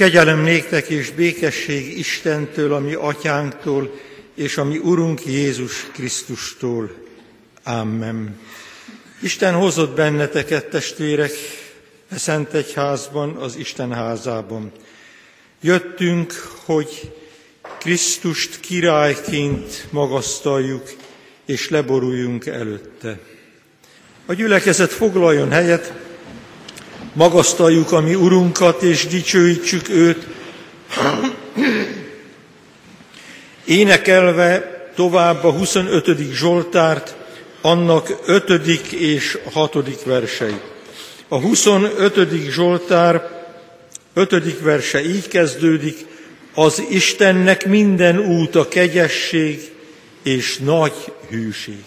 Kegyelem néktek és békesség Istentől, ami atyánktól, és ami Urunk Jézus Krisztustól. Amen. Isten hozott benneteket, testvérek, a Szent Egyházban, az Isten házában. Jöttünk, hogy Krisztust királyként magasztaljuk, és leboruljunk előtte. A gyülekezet foglaljon helyet, magasztaljuk a mi Urunkat, és dicsőítsük őt, énekelve tovább a 25. Zsoltárt, annak 5. és 6. versei. A 25. Zsoltár 5. verse így kezdődik, az Istennek minden út a kegyesség és nagy hűség.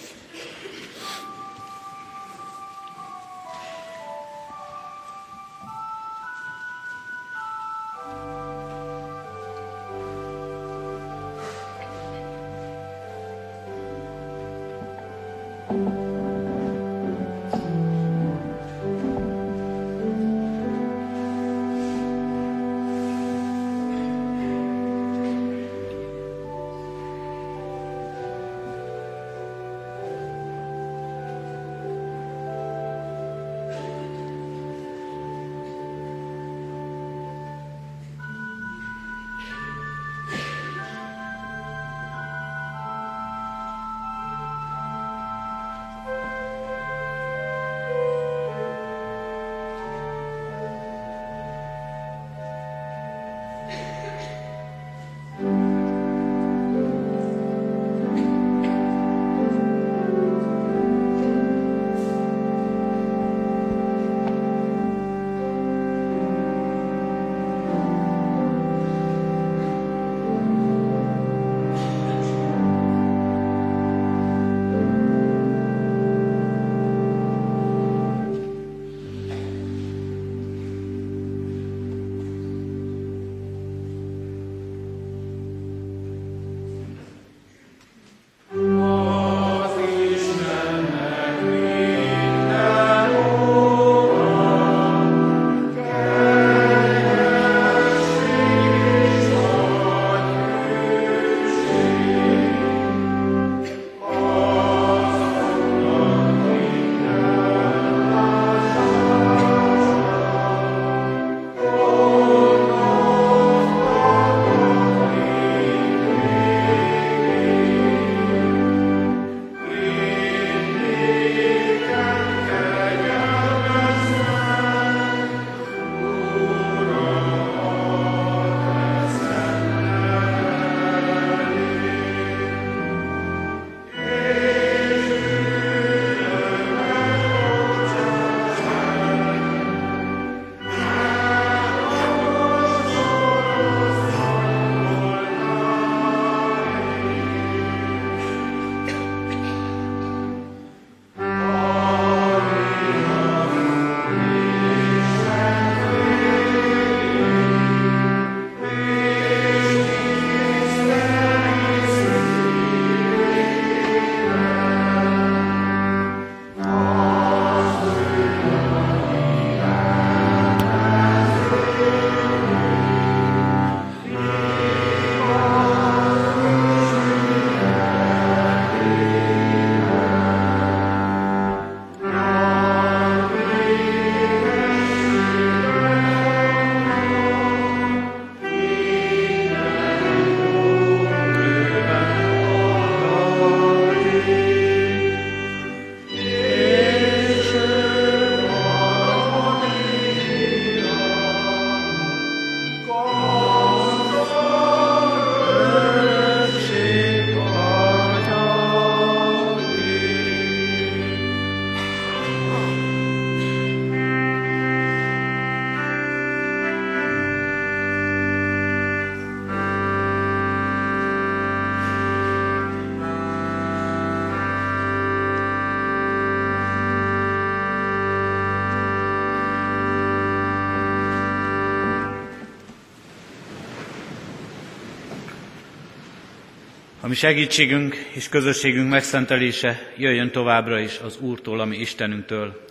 A mi segítségünk és közösségünk megszentelése jöjjön továbbra is az Úrtól, ami Istenünktől,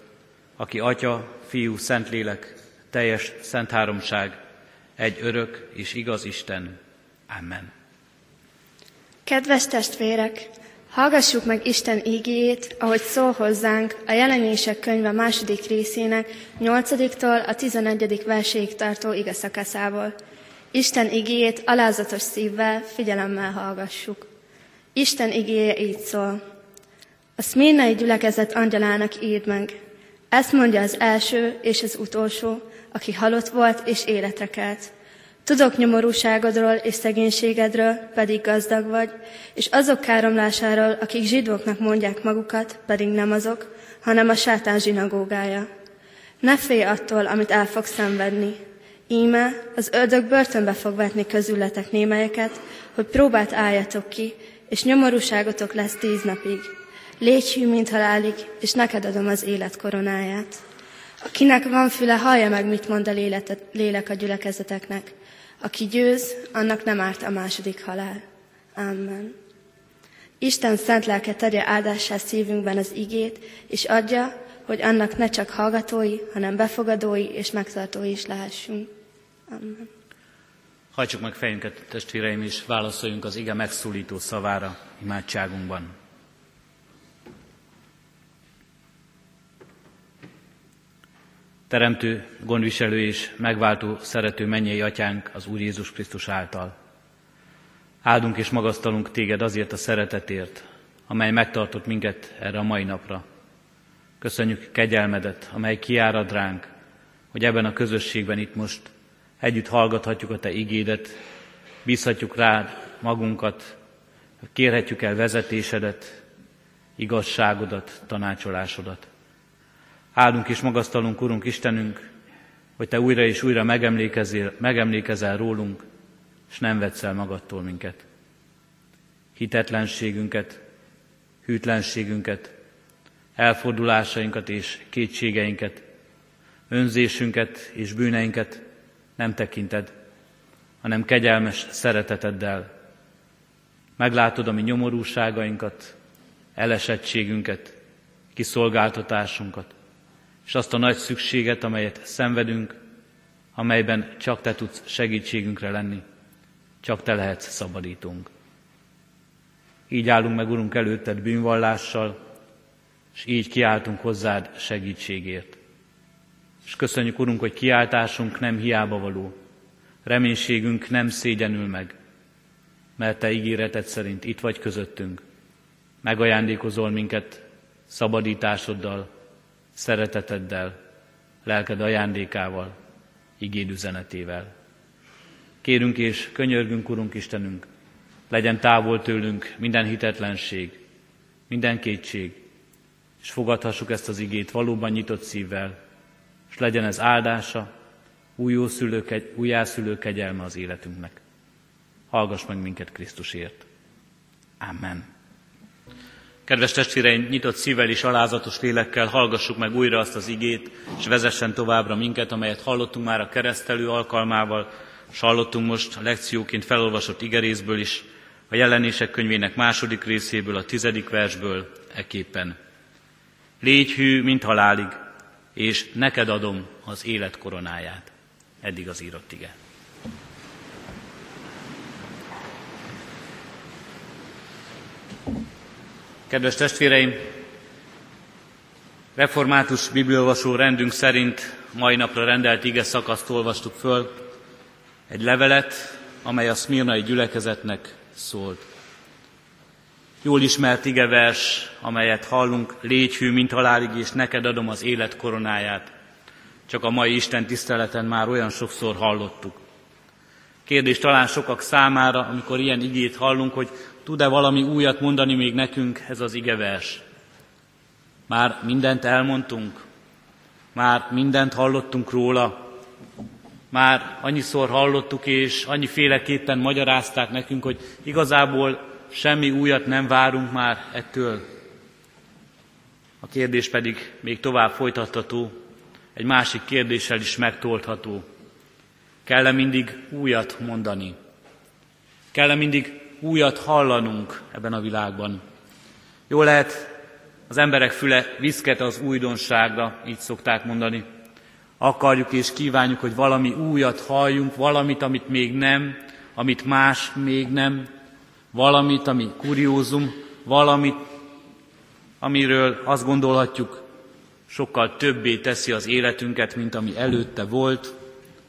aki Atya, Fiú, Szentlélek, teljes szent háromság, egy örök és igaz Isten. Amen. Kedves testvérek, hallgassuk meg Isten ígéjét, ahogy szól hozzánk a jelenések könyve második részének 8-tól a 11. verséig tartó igazszakaszából. Isten igéjét alázatos szívvel, figyelemmel hallgassuk. Isten igéje így szól. A szmírnai gyülekezet angyalának írd meg. Ezt mondja az első és az utolsó, aki halott volt és életre kelt. Tudok nyomorúságodról és szegénységedről, pedig gazdag vagy, és azok káromlásáról, akik zsidóknak mondják magukat, pedig nem azok, hanem a sátán zsinagógája. Ne félj attól, amit el fog szenvedni. Íme az ördög börtönbe fog vetni közületek némelyeket, hogy próbát álljatok ki, és nyomorúságotok lesz tíz napig. Légy hű, mint halálig, és neked adom az élet koronáját. Akinek van füle, hallja meg, mit mond a lélek a gyülekezeteknek. Aki győz, annak nem árt a második halál. Amen. Isten szent lelke tegye áldássá szívünkben az igét, és adja, hogy annak ne csak hallgatói, hanem befogadói és megtartói is lehessünk. Amen. Hajtsuk meg fejünket, testvéreim, és válaszoljunk az ige megszólító szavára imádságunkban. Teremtő, gondviselő és megváltó, szerető mennyei atyánk az Úr Jézus Krisztus által. Áldunk és magasztalunk téged azért a szeretetért, amely megtartott minket erre a mai napra. Köszönjük kegyelmedet, amely kiárad ránk, hogy ebben a közösségben itt most együtt hallgathatjuk a Te igédet, bízhatjuk rád magunkat, kérhetjük el vezetésedet, igazságodat, tanácsolásodat. Áldunk és magasztalunk, Urunk Istenünk, hogy Te újra és újra megemlékezel, megemlékezel rólunk, és nem vetsz el magadtól minket. Hitetlenségünket, hűtlenségünket, elfordulásainkat és kétségeinket, önzésünket és bűneinket nem tekinted, hanem kegyelmes szereteteddel. Meglátod a mi nyomorúságainkat, elesettségünket, kiszolgáltatásunkat, és azt a nagy szükséget, amelyet szenvedünk, amelyben csak Te tudsz segítségünkre lenni, csak Te lehetsz szabadítunk. Így állunk meg, Urunk, előtted bűnvallással, és így kiáltunk hozzád segítségért. És köszönjük, Urunk, hogy kiáltásunk nem hiába való, reménységünk nem szégyenül meg, mert Te ígéreted szerint itt vagy közöttünk, megajándékozol minket szabadításoddal, szereteteddel, lelked ajándékával, igéd üzenetével. Kérünk és könyörgünk, Urunk Istenünk, legyen távol tőlünk minden hitetlenség, minden kétség, és fogadhassuk ezt az igét valóban nyitott szívvel, és legyen ez áldása, újjászülő, újjászülő kegyelme az életünknek. Hallgass meg minket Krisztusért. Amen. Kedves testvéreim, nyitott szívvel és alázatos lélekkel hallgassuk meg újra azt az igét, és vezessen továbbra minket, amelyet hallottunk már a keresztelő alkalmával, és hallottunk most a lekcióként felolvasott igerészből is, a jelenések könyvének második részéből, a tizedik versből eképpen. Légy hű, mint halálig, és neked adom az élet koronáját. Eddig az írott ige. Kedves testvéreim, református bibliolvasó rendünk szerint mai napra rendelt ige szakaszt olvastuk föl, egy levelet, amely a szmirnai gyülekezetnek szólt. Jól ismert igevers, amelyet hallunk, légy hű, mint halálig, és neked adom az élet koronáját. Csak a mai Isten tiszteleten már olyan sokszor hallottuk. Kérdés talán sokak számára, amikor ilyen igét hallunk, hogy tud-e valami újat mondani még nekünk ez az igevers. Már mindent elmondtunk, már mindent hallottunk róla, már annyiszor hallottuk, és annyiféleképpen magyarázták nekünk, hogy igazából semmi újat nem várunk már ettől. A kérdés pedig még tovább folytatható, egy másik kérdéssel is megtoldható. Kell-e mindig újat mondani? Kell-e mindig újat hallanunk ebben a világban? Jó lehet, az emberek füle viszket az újdonságra, így szokták mondani. akarjuk és kívánjuk, hogy valami újat halljunk, valamit, amit még nem, amit más még nem, valamit, ami kuriózum, valamit, amiről azt gondolhatjuk, sokkal többé teszi az életünket, mint ami előtte volt,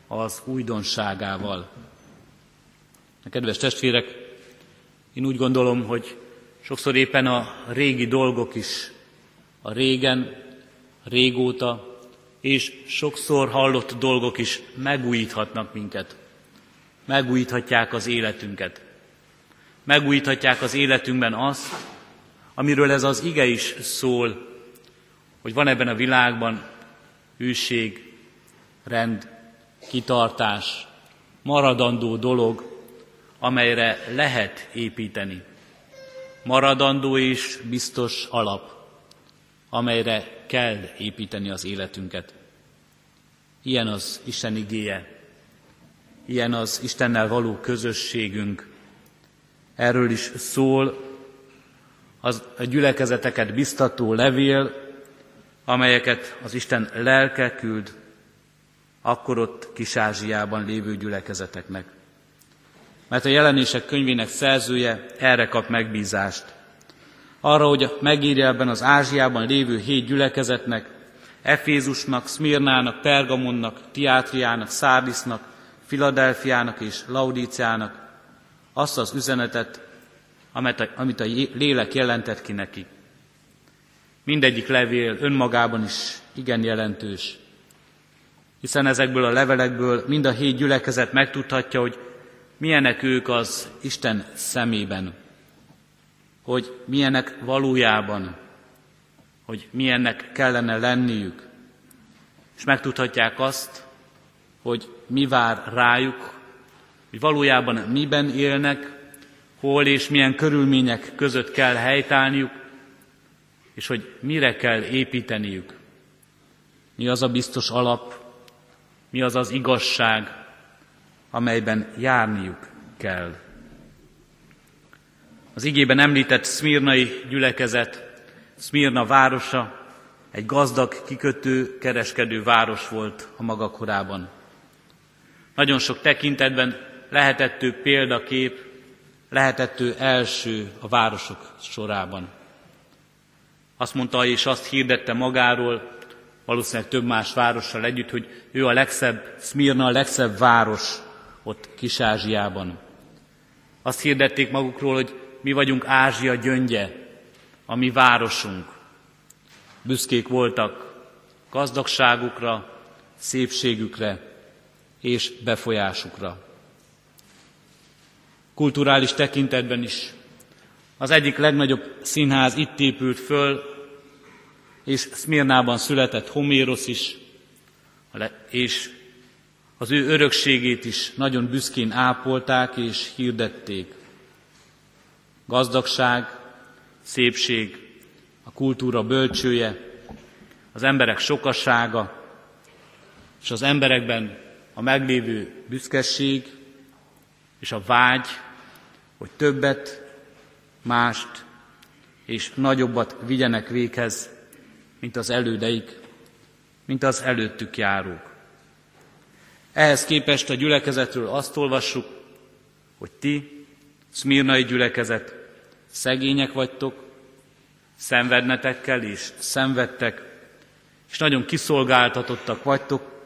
az újdonságával. A kedves testvérek, én úgy gondolom, hogy sokszor éppen a régi dolgok is, a régen, régóta, és sokszor hallott dolgok is megújíthatnak minket. Megújíthatják az életünket. Megújíthatják az életünkben azt, amiről ez az ige is szól, hogy van ebben a világban hűség, rend, kitartás, maradandó dolog, amelyre lehet építeni. Maradandó és biztos alap, amelyre kell építeni az életünket. Ilyen az Isten igéje, ilyen az Istennel való közösségünk. Erről is szól az a gyülekezeteket biztató levél, amelyeket az Isten lelke küld akkor ott Kis-Ázsiában lévő gyülekezeteknek. Mert a jelenések könyvének szerzője erre kap megbízást. Arra, hogy megírja ebben az Ázsiában lévő hét gyülekezetnek, Efézusnak, Szmirnának, Pergamonnak, Tiátriának, Szárdisznak, Filadelfiának és Laudíciának azt az üzenetet, amit a lélek jelentett ki neki. Mindegyik levél önmagában is igen jelentős hiszen ezekből a levelekből mind a hét gyülekezet megtudhatja, hogy milyenek ők az Isten szemében, hogy milyenek valójában, hogy milyennek kellene lenniük, és megtudhatják azt, hogy mi vár rájuk, hogy valójában miben élnek, hol és milyen körülmények között kell helytállniuk, és hogy mire kell építeniük. Mi az a biztos alap, mi az az igazság, amelyben járniuk kell. Az igében említett szmirnai gyülekezet, Szmirna városa egy gazdag, kikötő, kereskedő város volt a maga korában. Nagyon sok tekintetben lehetett ő példakép, lehetett ő első a városok sorában. Azt mondta és azt hirdette magáról, valószínűleg több más várossal együtt, hogy ő a legszebb, Szmirna a legszebb város ott Kis-Ázsiában. Azt hirdették magukról, hogy mi vagyunk Ázsia gyöngye, a mi városunk. Büszkék voltak gazdagságukra, szépségükre és befolyásukra. Kulturális tekintetben is az egyik legnagyobb színház itt épült föl és Szmirnában született Homérosz is, és az ő örökségét is nagyon büszkén ápolták és hirdették. Gazdagság, szépség, a kultúra bölcsője, az emberek sokassága, és az emberekben a meglévő büszkeség és a vágy, hogy többet, mást és nagyobbat vigyenek véghez, mint az elődeik, mint az előttük járók. Ehhez képest a gyülekezetről azt olvassuk, hogy ti, szmirnai gyülekezet, szegények vagytok, szenvednetekkel és szenvedtek, és nagyon kiszolgáltatottak vagytok,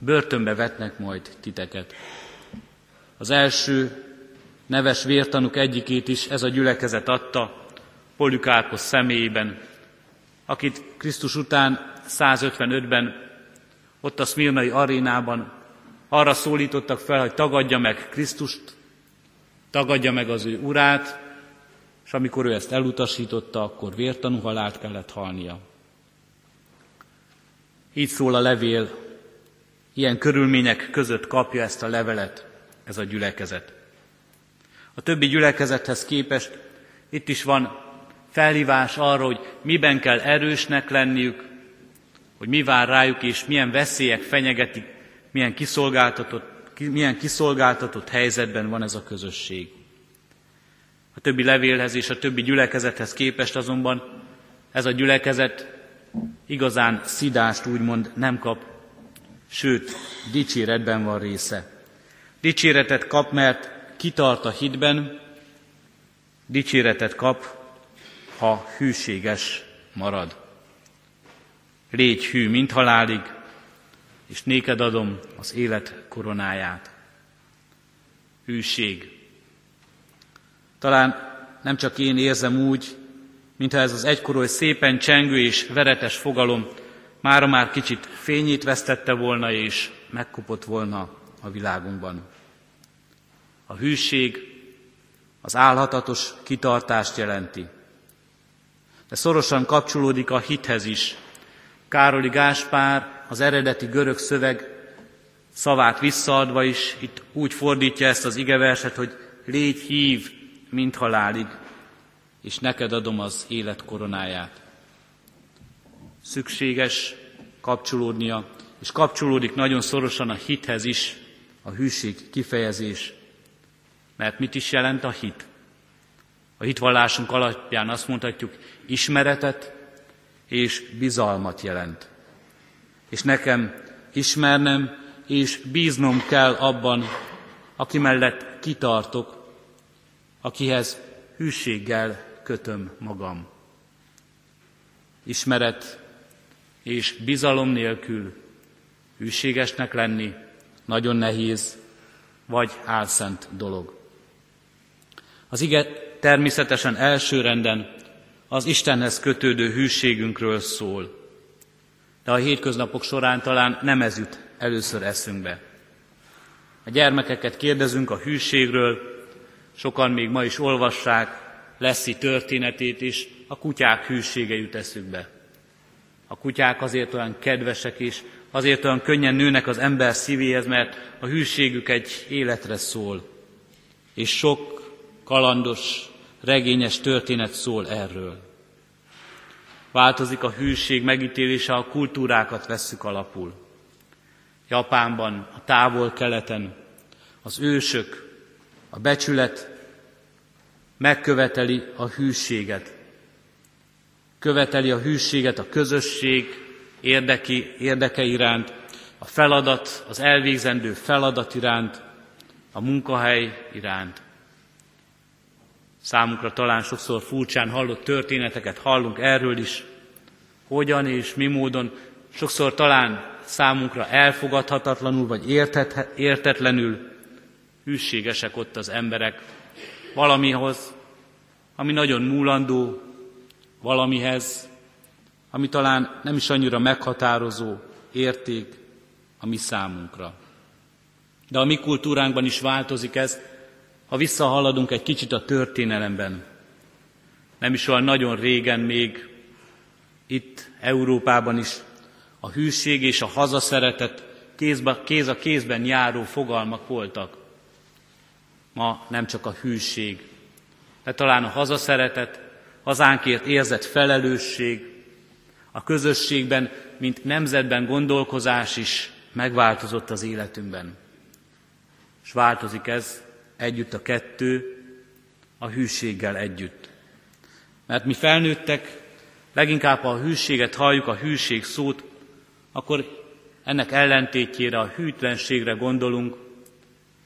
börtönbe vetnek majd titeket. Az első neves vértanuk egyikét is ez a gyülekezet adta, Polükárpos személyében, akit Krisztus után 155-ben ott a Szmirnai arénában arra szólítottak fel, hogy tagadja meg Krisztust, tagadja meg az ő urát, és amikor ő ezt elutasította, akkor vértanú halált kellett halnia. Így szól a levél, ilyen körülmények között kapja ezt a levelet ez a gyülekezet. A többi gyülekezethez képest itt is van felhívás arra, hogy miben kell erősnek lenniük, hogy mi vár rájuk, és milyen veszélyek fenyegetik, milyen kiszolgáltatott, milyen kiszolgáltatott helyzetben van ez a közösség. A többi levélhez és a többi gyülekezethez képest azonban ez a gyülekezet igazán szidást úgymond nem kap, sőt, dicséretben van része. Dicséretet kap, mert kitart a hitben, dicséretet kap, ha hűséges marad. Légy hű, mint halálig, és néked adom az élet koronáját. Hűség. Talán nem csak én érzem úgy, mintha ez az egykor szépen csengő és veretes fogalom mára már kicsit fényét vesztette volna és megkopott volna a világunkban. A hűség az álhatatos kitartást jelenti. De szorosan kapcsolódik a hithez is. Károli Gáspár az eredeti görög szöveg szavát visszaadva is itt úgy fordítja ezt az igeverset, hogy légy hív, mint halálig, és neked adom az élet koronáját. Szükséges kapcsolódnia, és kapcsolódik nagyon szorosan a hithez is a hűség kifejezés. Mert mit is jelent a hit? A hitvallásunk alapján azt mondhatjuk, ismeretet és bizalmat jelent. És nekem ismernem és bíznom kell abban, aki mellett kitartok, akihez hűséggel kötöm magam. Ismeret és bizalom nélkül hűségesnek lenni nagyon nehéz, vagy álszent dolog. Az ige természetesen első renden az Istenhez kötődő hűségünkről szól. De a hétköznapok során talán nem ez jut először eszünkbe. A gyermekeket kérdezünk a hűségről, sokan még ma is olvassák Leszi történetét is, a kutyák hűsége jut eszükbe. A kutyák azért olyan kedvesek is, azért olyan könnyen nőnek az ember szívéhez, mert a hűségük egy életre szól. És sok kalandos, regényes történet szól erről. Változik a hűség megítélése, a kultúrákat vesszük alapul. Japánban, a távol-keleten az ősök, a becsület megköveteli a hűséget. Követeli a hűséget a közösség érdeki, érdeke iránt, a feladat, az elvégzendő feladat iránt, a munkahely iránt. Számunkra talán sokszor furcsán hallott történeteket hallunk erről is, hogyan és mi módon, sokszor talán számunkra elfogadhatatlanul vagy értetlenül hűségesek ott az emberek. Valamihoz, ami nagyon múlandó, valamihez, ami talán nem is annyira meghatározó érték a mi számunkra. De a mi kultúránkban is változik ez, ha visszahaladunk egy kicsit a történelemben. Nem is olyan nagyon régen még itt Európában is a hűség és a hazaszeretet kézbe, kéz a kézben járó fogalmak voltak. Ma nem csak a hűség, de talán a hazaszeretet, hazánkért érzett felelősség, a közösségben, mint nemzetben gondolkozás is megváltozott az életünkben. És változik ez együtt a kettő, a hűséggel együtt. Mert mi felnőttek, leginkább ha a hűséget halljuk, a hűség szót, akkor ennek ellentétjére, a hűtlenségre gondolunk,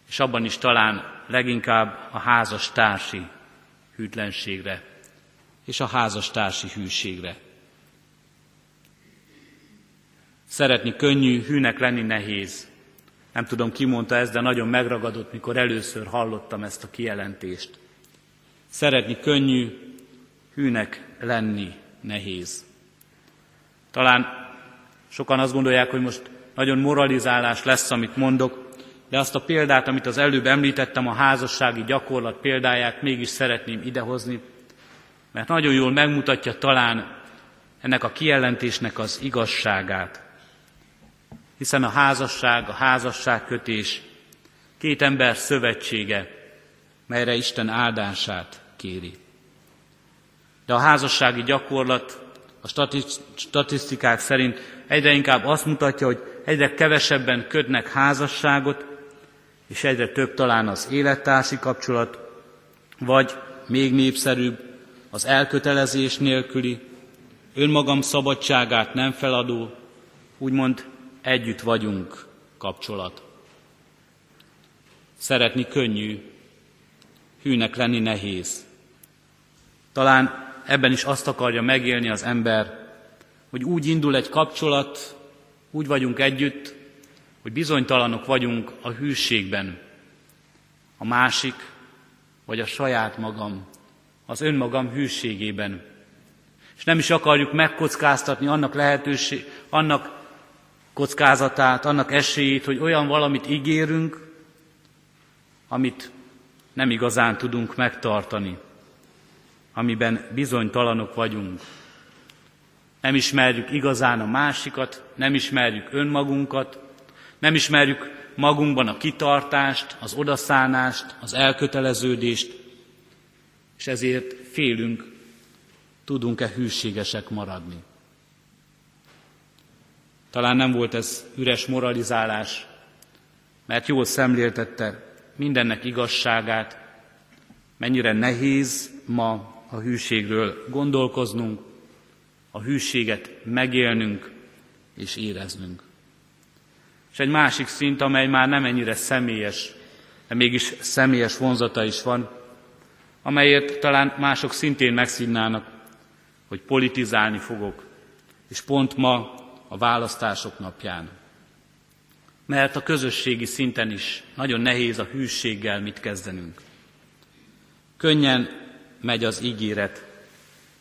és abban is talán leginkább a házas társi hűtlenségre és a házas társi hűségre. Szeretni könnyű, hűnek lenni nehéz. Nem tudom, ki mondta ezt, de nagyon megragadott, mikor először hallottam ezt a kijelentést. Szeretni könnyű, hűnek lenni nehéz. Talán Sokan azt gondolják, hogy most nagyon moralizálás lesz, amit mondok, de azt a példát, amit az előbb említettem, a házassági gyakorlat példáját mégis szeretném idehozni, mert nagyon jól megmutatja talán ennek a kijelentésnek az igazságát. Hiszen a házasság, a házasságkötés két ember szövetsége, melyre Isten áldását kéri. De a házassági gyakorlat a statisztikák szerint egyre inkább azt mutatja, hogy egyre kevesebben kötnek házasságot, és egyre több talán az élettársi kapcsolat, vagy még népszerűbb az elkötelezés nélküli, önmagam szabadságát nem feladó, úgymond együtt vagyunk kapcsolat. Szeretni könnyű, hűnek lenni nehéz. Talán ebben is azt akarja megélni az ember, hogy úgy indul egy kapcsolat, úgy vagyunk együtt, hogy bizonytalanok vagyunk a hűségben. A másik, vagy a saját magam, az önmagam hűségében. És nem is akarjuk megkockáztatni annak lehetőség, annak kockázatát, annak esélyét, hogy olyan valamit ígérünk, amit nem igazán tudunk megtartani, amiben bizonytalanok vagyunk. Nem ismerjük igazán a másikat, nem ismerjük önmagunkat, nem ismerjük magunkban a kitartást, az odaszánást, az elköteleződést, és ezért félünk, tudunk-e hűségesek maradni. Talán nem volt ez üres moralizálás, mert jól szemléltette mindennek igazságát, mennyire nehéz ma a hűségről gondolkoznunk, a hűséget megélnünk és éreznünk. És egy másik szint, amely már nem ennyire személyes, de mégis személyes vonzata is van, amelyért talán mások szintén megszínnának, hogy politizálni fogok, és pont ma a választások napján. Mert a közösségi szinten is nagyon nehéz a hűséggel mit kezdenünk. Könnyen megy az ígéret,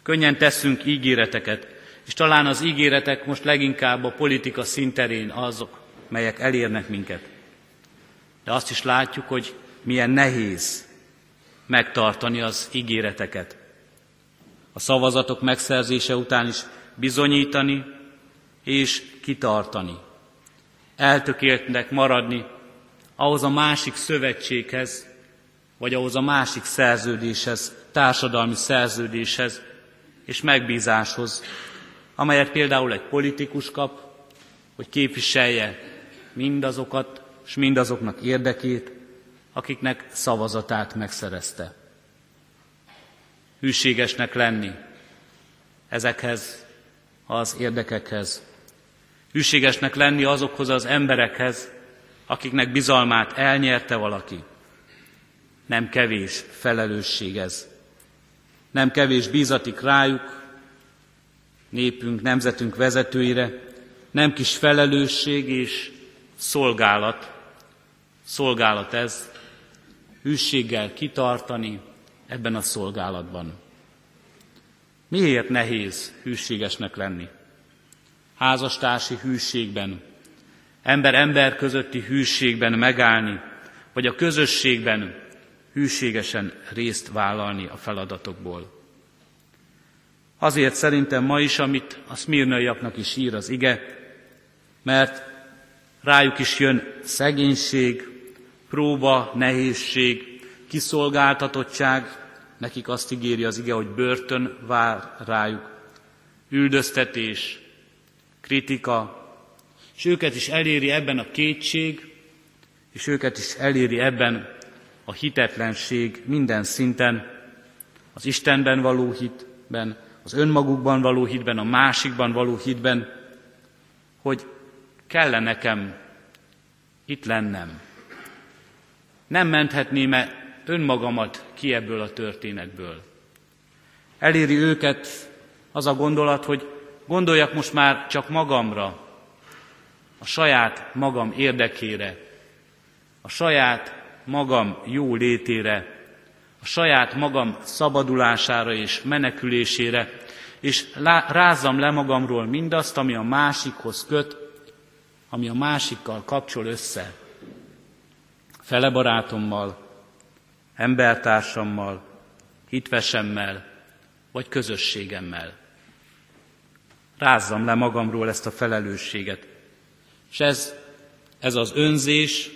könnyen teszünk ígéreteket, és talán az ígéretek most leginkább a politika szinterén azok, melyek elérnek minket. De azt is látjuk, hogy milyen nehéz megtartani az ígéreteket. A szavazatok megszerzése után is bizonyítani és kitartani. Eltökéltnek maradni ahhoz a másik szövetséghez, vagy ahhoz a másik szerződéshez, társadalmi szerződéshez és megbízáshoz, amelyet például egy politikus kap, hogy képviselje mindazokat és mindazoknak érdekét, akiknek szavazatát megszerezte. Hűségesnek lenni ezekhez az érdekekhez. Hűségesnek lenni azokhoz az emberekhez, akiknek bizalmát elnyerte valaki. Nem kevés felelősség ez. Nem kevés bízatik rájuk, népünk, nemzetünk vezetőire, nem kis felelősség és szolgálat. Szolgálat ez, hűséggel kitartani ebben a szolgálatban. Miért nehéz hűségesnek lenni? Házastársi hűségben, ember-ember közötti hűségben megállni, vagy a közösségben hűségesen részt vállalni a feladatokból. Azért szerintem ma is, amit a szmirnaiaknak is ír az ige, mert rájuk is jön szegénység, próba, nehézség, kiszolgáltatottság, nekik azt ígéri az ige, hogy börtön vár rájuk, üldöztetés, kritika, és őket is eléri ebben a kétség, és őket is eléri ebben a hitetlenség minden szinten, az Istenben való hitben, az önmagukban való hitben, a másikban való hitben, hogy kellene nekem itt lennem. Nem menthetném-e önmagamat ki ebből a történetből? Eléri őket az a gondolat, hogy gondoljak most már csak magamra, a saját magam érdekére, a saját magam jó létére, a saját magam szabadulására és menekülésére, és rázzam le magamról mindazt, ami a másikhoz köt, ami a másikkal kapcsol össze. Fele barátommal, embertársammal, hitvesemmel, vagy közösségemmel. Rázzam le magamról ezt a felelősséget. És ez, ez az önzés,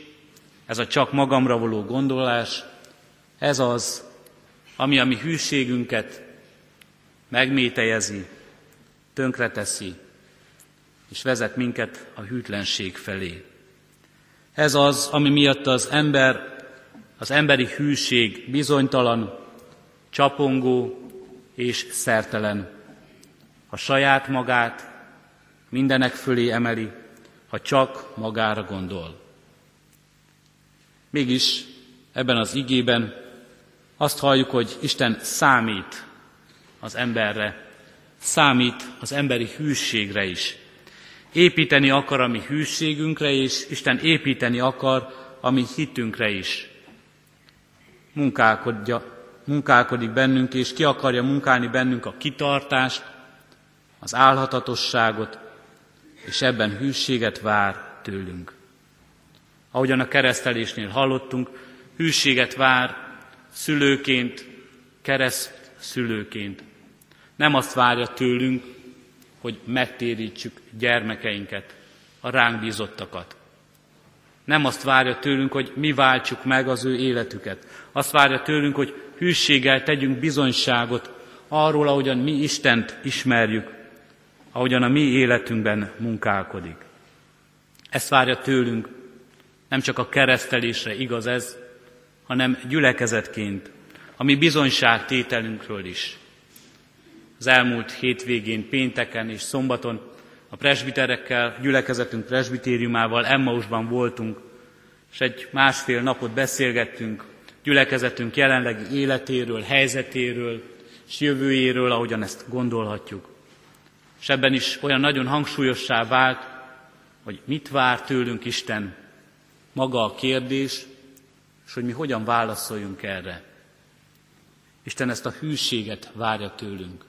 ez a csak magamra való gondolás, ez az, ami a mi hűségünket megmétejezi, tönkreteszi, és vezet minket a hűtlenség felé. Ez az, ami miatt az ember, az emberi hűség bizonytalan, csapongó és szertelen. A saját magát mindenek fölé emeli, ha csak magára gondol. Mégis ebben az igében azt halljuk, hogy Isten számít az emberre, számít az emberi hűségre is. Építeni akar a mi hűségünkre, és Isten építeni akar a mi hitünkre is. Munkálkodja, munkálkodik bennünk, és ki akarja munkálni bennünk a kitartást, az álhatatosságot, és ebben hűséget vár tőlünk. Ahogyan a keresztelésnél hallottunk, hűséget vár szülőként, kereszt szülőként. Nem azt várja tőlünk, hogy megtérítsük gyermekeinket, a ránk bízottakat. Nem azt várja tőlünk, hogy mi váltsuk meg az ő életüket. Azt várja tőlünk, hogy hűséggel tegyünk bizonyságot arról, ahogyan mi Istent ismerjük, ahogyan a mi életünkben munkálkodik. Ezt várja tőlünk, nem csak a keresztelésre igaz ez, hanem gyülekezetként, a mi bizonyságtételünkről is. Az elmúlt hétvégén, pénteken és szombaton a presbiterekkel, gyülekezetünk presbitériumával Emmausban voltunk, és egy másfél napot beszélgettünk gyülekezetünk jelenlegi életéről, helyzetéről, és jövőjéről, ahogyan ezt gondolhatjuk. És ebben is olyan nagyon hangsúlyossá vált, hogy mit vár tőlünk Isten, maga a kérdés, és hogy mi hogyan válaszoljunk erre. Isten ezt a hűséget várja tőlünk.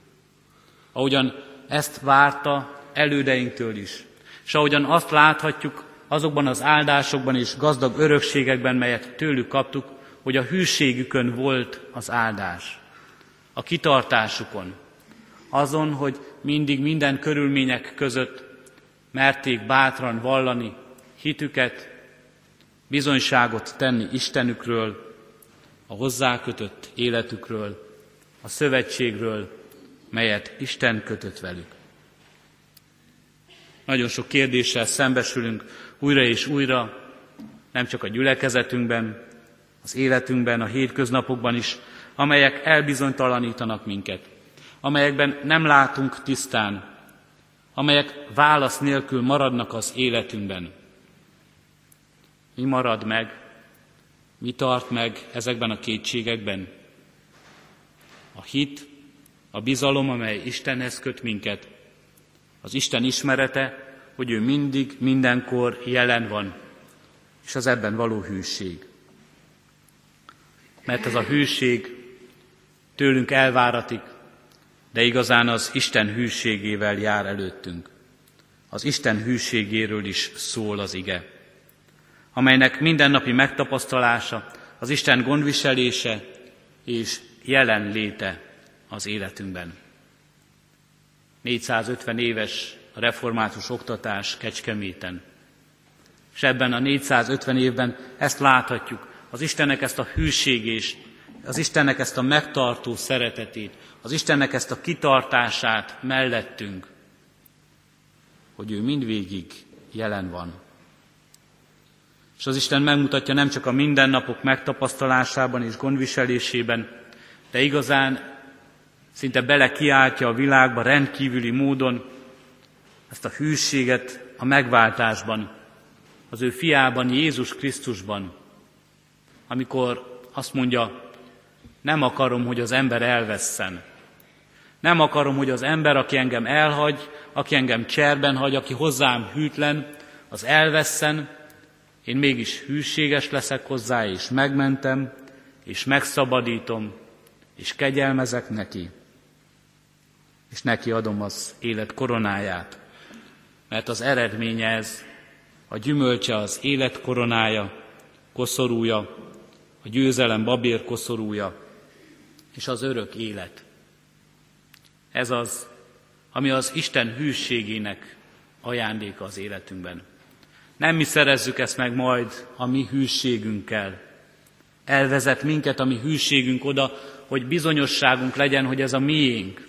Ahogyan ezt várta elődeinktől is. És ahogyan azt láthatjuk azokban az áldásokban és gazdag örökségekben, melyet tőlük kaptuk, hogy a hűségükön volt az áldás. A kitartásukon. Azon, hogy mindig minden körülmények között merték bátran vallani hitüket, bizonyságot tenni Istenükről, a hozzákötött életükről, a szövetségről, melyet Isten kötött velük. Nagyon sok kérdéssel szembesülünk újra és újra, nem csak a gyülekezetünkben, az életünkben, a hétköznapokban is, amelyek elbizonytalanítanak minket, amelyekben nem látunk tisztán, amelyek válasz nélkül maradnak az életünkben. Mi marad meg, mi tart meg ezekben a kétségekben? A hit, a bizalom, amely Istenhez köt minket, az Isten ismerete, hogy ő mindig, mindenkor jelen van, és az ebben való hűség. Mert ez a hűség tőlünk elváratik, de igazán az Isten hűségével jár előttünk. Az Isten hűségéről is szól az ige, amelynek mindennapi megtapasztalása, az Isten gondviselése és jelenléte az életünkben. 450 éves a református oktatás Kecskeméten. És ebben a 450 évben ezt láthatjuk, az Istennek ezt a hűségést, az Istennek ezt a megtartó szeretetét, az Istennek ezt a kitartását mellettünk, hogy ő mindvégig jelen van. És az Isten megmutatja nem csak a mindennapok megtapasztalásában és gondviselésében, de igazán szinte bele kiáltja a világba rendkívüli módon ezt a hűséget a megváltásban, az ő fiában, Jézus Krisztusban, amikor azt mondja, nem akarom, hogy az ember elvesszen. Nem akarom, hogy az ember, aki engem elhagy, aki engem cserben hagy, aki hozzám hűtlen, az elvesszen, én mégis hűséges leszek hozzá, és megmentem, és megszabadítom, és kegyelmezek neki és neki adom az élet koronáját. Mert az eredménye ez, a gyümölcse az élet koronája, koszorúja, a győzelem babér koszorúja, és az örök élet. Ez az, ami az Isten hűségének ajándéka az életünkben. Nem mi szerezzük ezt meg majd a mi hűségünkkel. Elvezet minket a mi hűségünk oda, hogy bizonyosságunk legyen, hogy ez a miénk,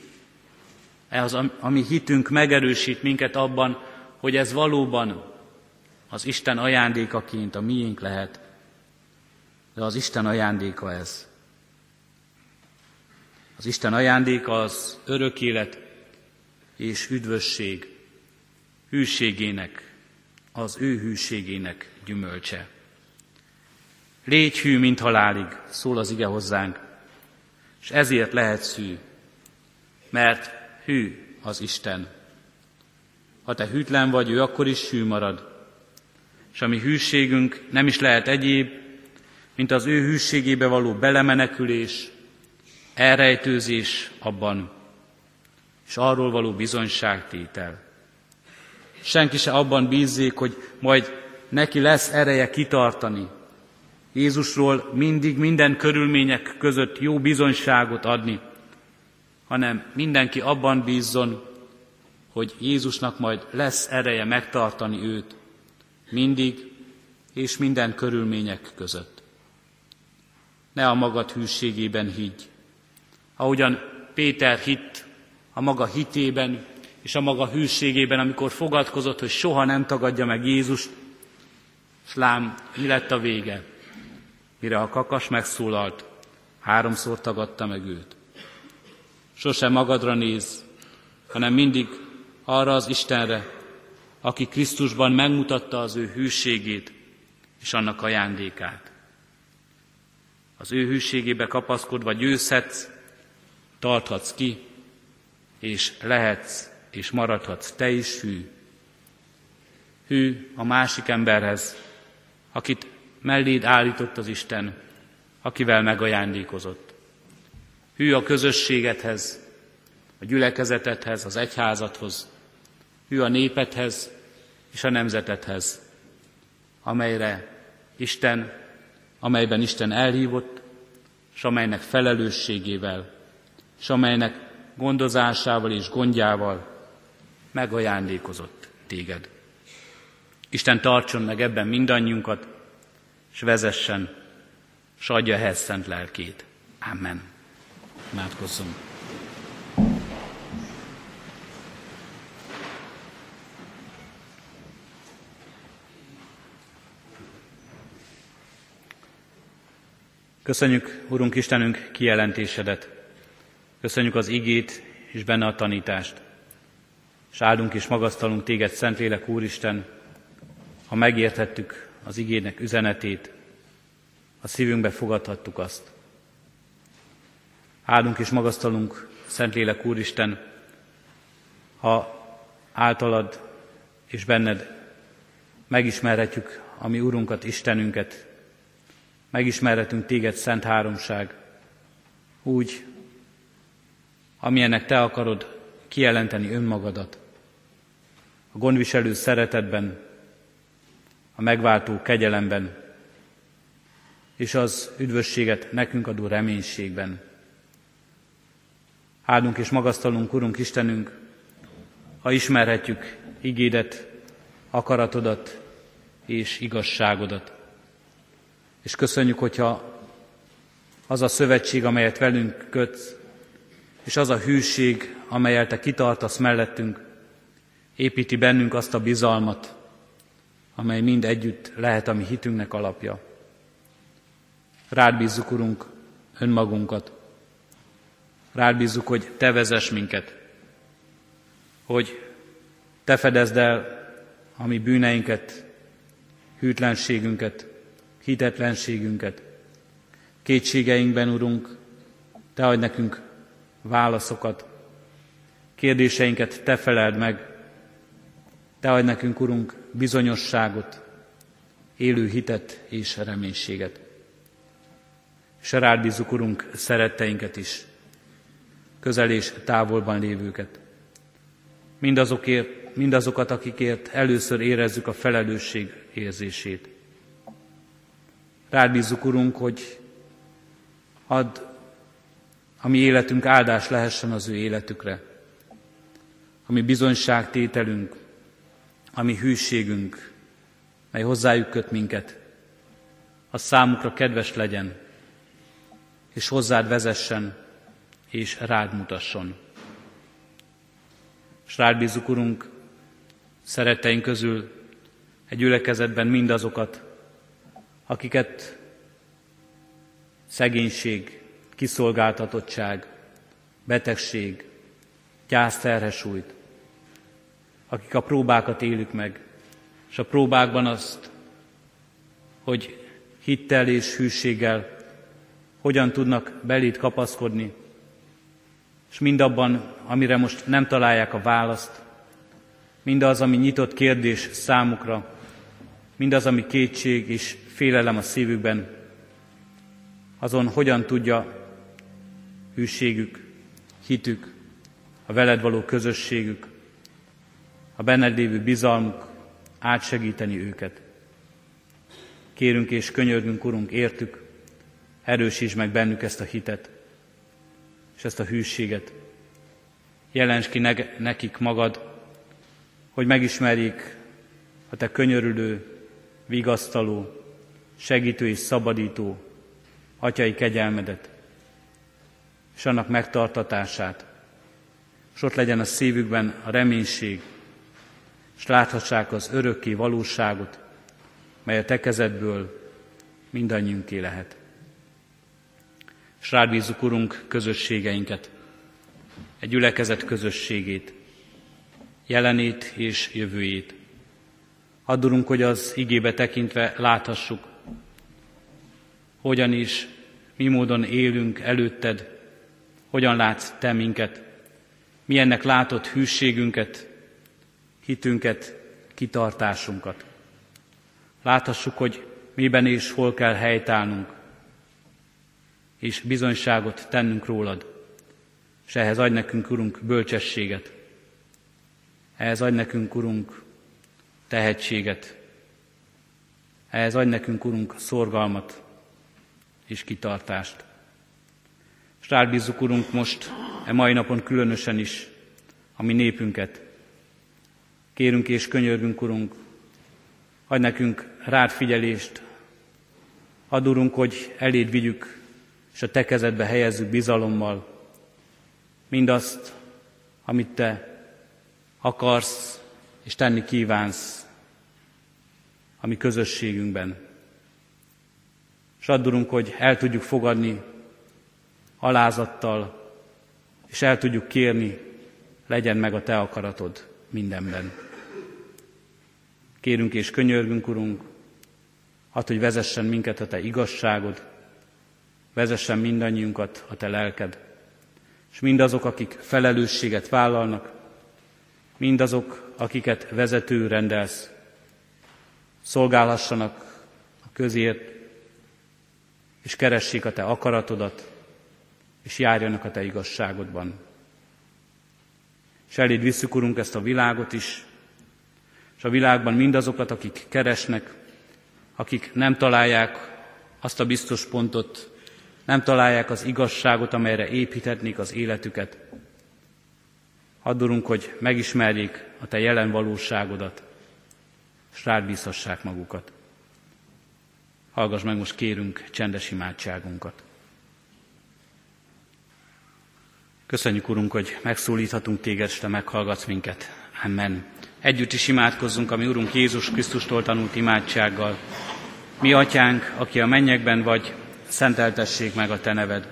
ez a, a mi hitünk megerősít minket abban, hogy ez valóban az Isten ajándékaként a miénk lehet. De az Isten ajándéka ez. Az Isten ajándéka az örök élet és üdvösség hűségének az ő hűségének gyümölcse. Légy hű, mint halálig, szól az ige hozzánk, és ezért lehet hű, mert hű az Isten. Ha te hűtlen vagy, ő akkor is hű marad. És a mi hűségünk nem is lehet egyéb, mint az ő hűségébe való belemenekülés, elrejtőzés abban, és arról való bizonyságtétel. Senki se abban bízzék, hogy majd neki lesz ereje kitartani. Jézusról mindig minden körülmények között jó bizonyságot adni, hanem mindenki abban bízzon, hogy Jézusnak majd lesz ereje megtartani őt, mindig és minden körülmények között. Ne a magad hűségében higgy. Ahogyan Péter hitt a maga hitében és a maga hűségében, amikor fogadkozott, hogy soha nem tagadja meg Jézust, és lám, mi lett a vége? Mire a kakas megszólalt, háromszor tagadta meg őt. Sose magadra néz, hanem mindig arra az Istenre, aki Krisztusban megmutatta az ő hűségét és annak ajándékát. Az ő hűségébe kapaszkodva győzhetsz, tarthatsz ki, és lehetsz, és maradhatsz te is hű. Hű a másik emberhez, akit melléd állított az Isten, akivel megajándékozott. Hű a közösségedhez, a gyülekezetedhez, az egyházathoz, hű a népedhez és a nemzetedhez, amelyre Isten, amelyben Isten elhívott, és amelynek felelősségével, és amelynek gondozásával és gondjával megajándékozott téged. Isten tartson meg ebben mindannyiunkat, és vezessen, s adja ehhez szent lelkét. Amen. Imádkozzunk. Köszönjük, Urunk Istenünk, kijelentésedet. Köszönjük az igét és benne a tanítást. És áldunk és magasztalunk téged, Szentlélek Úristen, ha megérthettük az igének üzenetét, a szívünkbe fogadhattuk azt. Áldunk és magasztalunk, Szentlélek Úristen, ha általad és benned megismerhetjük a mi Urunkat, Istenünket, megismerhetünk téged, Szent Háromság, úgy, amilyennek te akarod kijelenteni önmagadat. A gondviselő szeretetben, a megváltó kegyelemben, és az üdvösséget nekünk adó reménységben. Áldunk és magasztalunk, Urunk Istenünk, ha ismerhetjük igédet, akaratodat és igazságodat. És köszönjük, hogyha az a szövetség, amelyet velünk kötsz, és az a hűség, amelyel te kitartasz mellettünk, építi bennünk azt a bizalmat, amely mind együtt lehet a mi hitünknek alapja. Rád bízzuk, Urunk, önmagunkat. Rád bízzuk, hogy Te vezess minket, hogy Te fedezd el a mi bűneinket, hűtlenségünket, hitetlenségünket. Kétségeinkben, Urunk, Te adj nekünk válaszokat, kérdéseinket Te feleld meg, Te adj nekünk, Urunk, bizonyosságot, élő hitet és reménységet. És rád bízzuk, Urunk, szeretteinket is, közel és távolban lévőket. Mindazokért, mindazokat, akikért először érezzük a felelősség érzését. Rád bízzuk, Urunk, hogy add a mi életünk áldás lehessen az ő életükre. A mi bizonyságtételünk, a mi hűségünk, mely hozzájuk köt minket, az számukra kedves legyen, és hozzád vezessen, és rád mutasson. És rád bízzuk, Urunk, szeretteink közül egy gyülekezetben mindazokat, akiket szegénység, kiszolgáltatottság, betegség, gyászterhe sújt, akik a próbákat élük meg, és a próbákban azt, hogy hittel és hűséggel hogyan tudnak belét kapaszkodni, és mindabban, amire most nem találják a választ, mindaz, ami nyitott kérdés számukra, mindaz, ami kétség és félelem a szívükben, azon hogyan tudja hűségük, hitük, a veled való közösségük, a benned lévő bizalmuk átsegíteni őket. Kérünk és könyörgünk, Urunk, értük, erősíts meg bennük ezt a hitet, és ezt a hűséget. Jelens ki nekik magad, hogy megismerjék a Te könyörülő, vigasztaló, segítő és szabadító atyai kegyelmedet, és annak megtartatását, és ott legyen a szívükben a reménység, és láthassák az örökké valóságot, mely a te kezedből mindannyiunké lehet. És rád bízzuk, Urunk, közösségeinket, egy gyülekezet közösségét, jelenét és jövőjét. Addurunk, hogy az igébe tekintve láthassuk, hogyan is, mi módon élünk előtted, hogyan látsz te minket, milyennek látott hűségünket, hitünket, kitartásunkat. Láthassuk, hogy miben és hol kell helytállnunk, és bizonyságot tennünk rólad, és ehhez adj nekünk, Urunk, bölcsességet, ehhez adj nekünk, Urunk, tehetséget, ehhez adj nekünk, Urunk, szorgalmat és kitartást. És rád bízzuk, Urunk, most, e mai napon különösen is, a mi népünket. Kérünk és könyörgünk, Urunk, adj nekünk rád figyelést, add, Urunk, hogy eléd vigyük, és a Te kezedbe helyezzük bizalommal mindazt, amit Te akarsz és tenni kívánsz a mi közösségünkben. És addurunk, hogy el tudjuk fogadni alázattal, és el tudjuk kérni, legyen meg a Te akaratod mindenben. Kérünk és könyörgünk, Urunk, hadd, hogy vezessen minket a Te igazságod, vezessen mindannyiunkat a Te lelked, és mindazok, akik felelősséget vállalnak, mindazok, akiket vezető rendelsz, szolgálhassanak a közért, és keressék a Te akaratodat, és járjanak a Te igazságodban. És eléd visszük, Urunk, ezt a világot is, és a világban mindazokat, akik keresnek, akik nem találják azt a biztos pontot, nem találják az igazságot, amelyre építhetnék az életüket. Addurunk, hogy megismerjék a Te jelen valóságodat, és rád bízhassák magukat. Hallgass meg most kérünk csendes imádságunkat. Köszönjük, Urunk, hogy megszólíthatunk Téged, és Te meghallgatsz minket. Amen. Együtt is imádkozzunk, ami Urunk Jézus Krisztustól tanult imádsággal. Mi, Atyánk, aki a mennyekben vagy, szenteltessék meg a Te neved.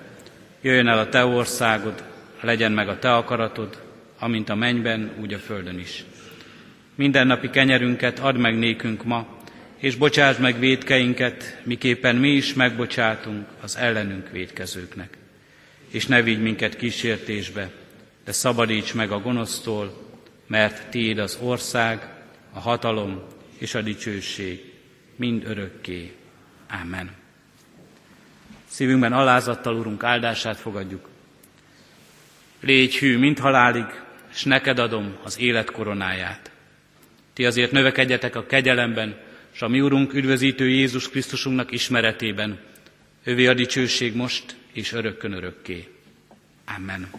Jöjjön el a Te országod, legyen meg a Te akaratod, amint a mennyben, úgy a földön is. Mindennapi kenyerünket add meg nékünk ma, és bocsáss meg védkeinket, miképpen mi is megbocsátunk az ellenünk védkezőknek. És ne vigy minket kísértésbe, de szabadíts meg a gonosztól, mert Tiéd az ország, a hatalom és a dicsőség mind örökké. Amen. Szívünkben alázattal, Urunk, áldását fogadjuk. Légy hű, mint halálig, és neked adom az élet koronáját. Ti azért növekedjetek a kegyelemben, és a mi Urunk üdvözítő Jézus Krisztusunknak ismeretében. Övé a dicsőség most és örökkön örökké. Amen.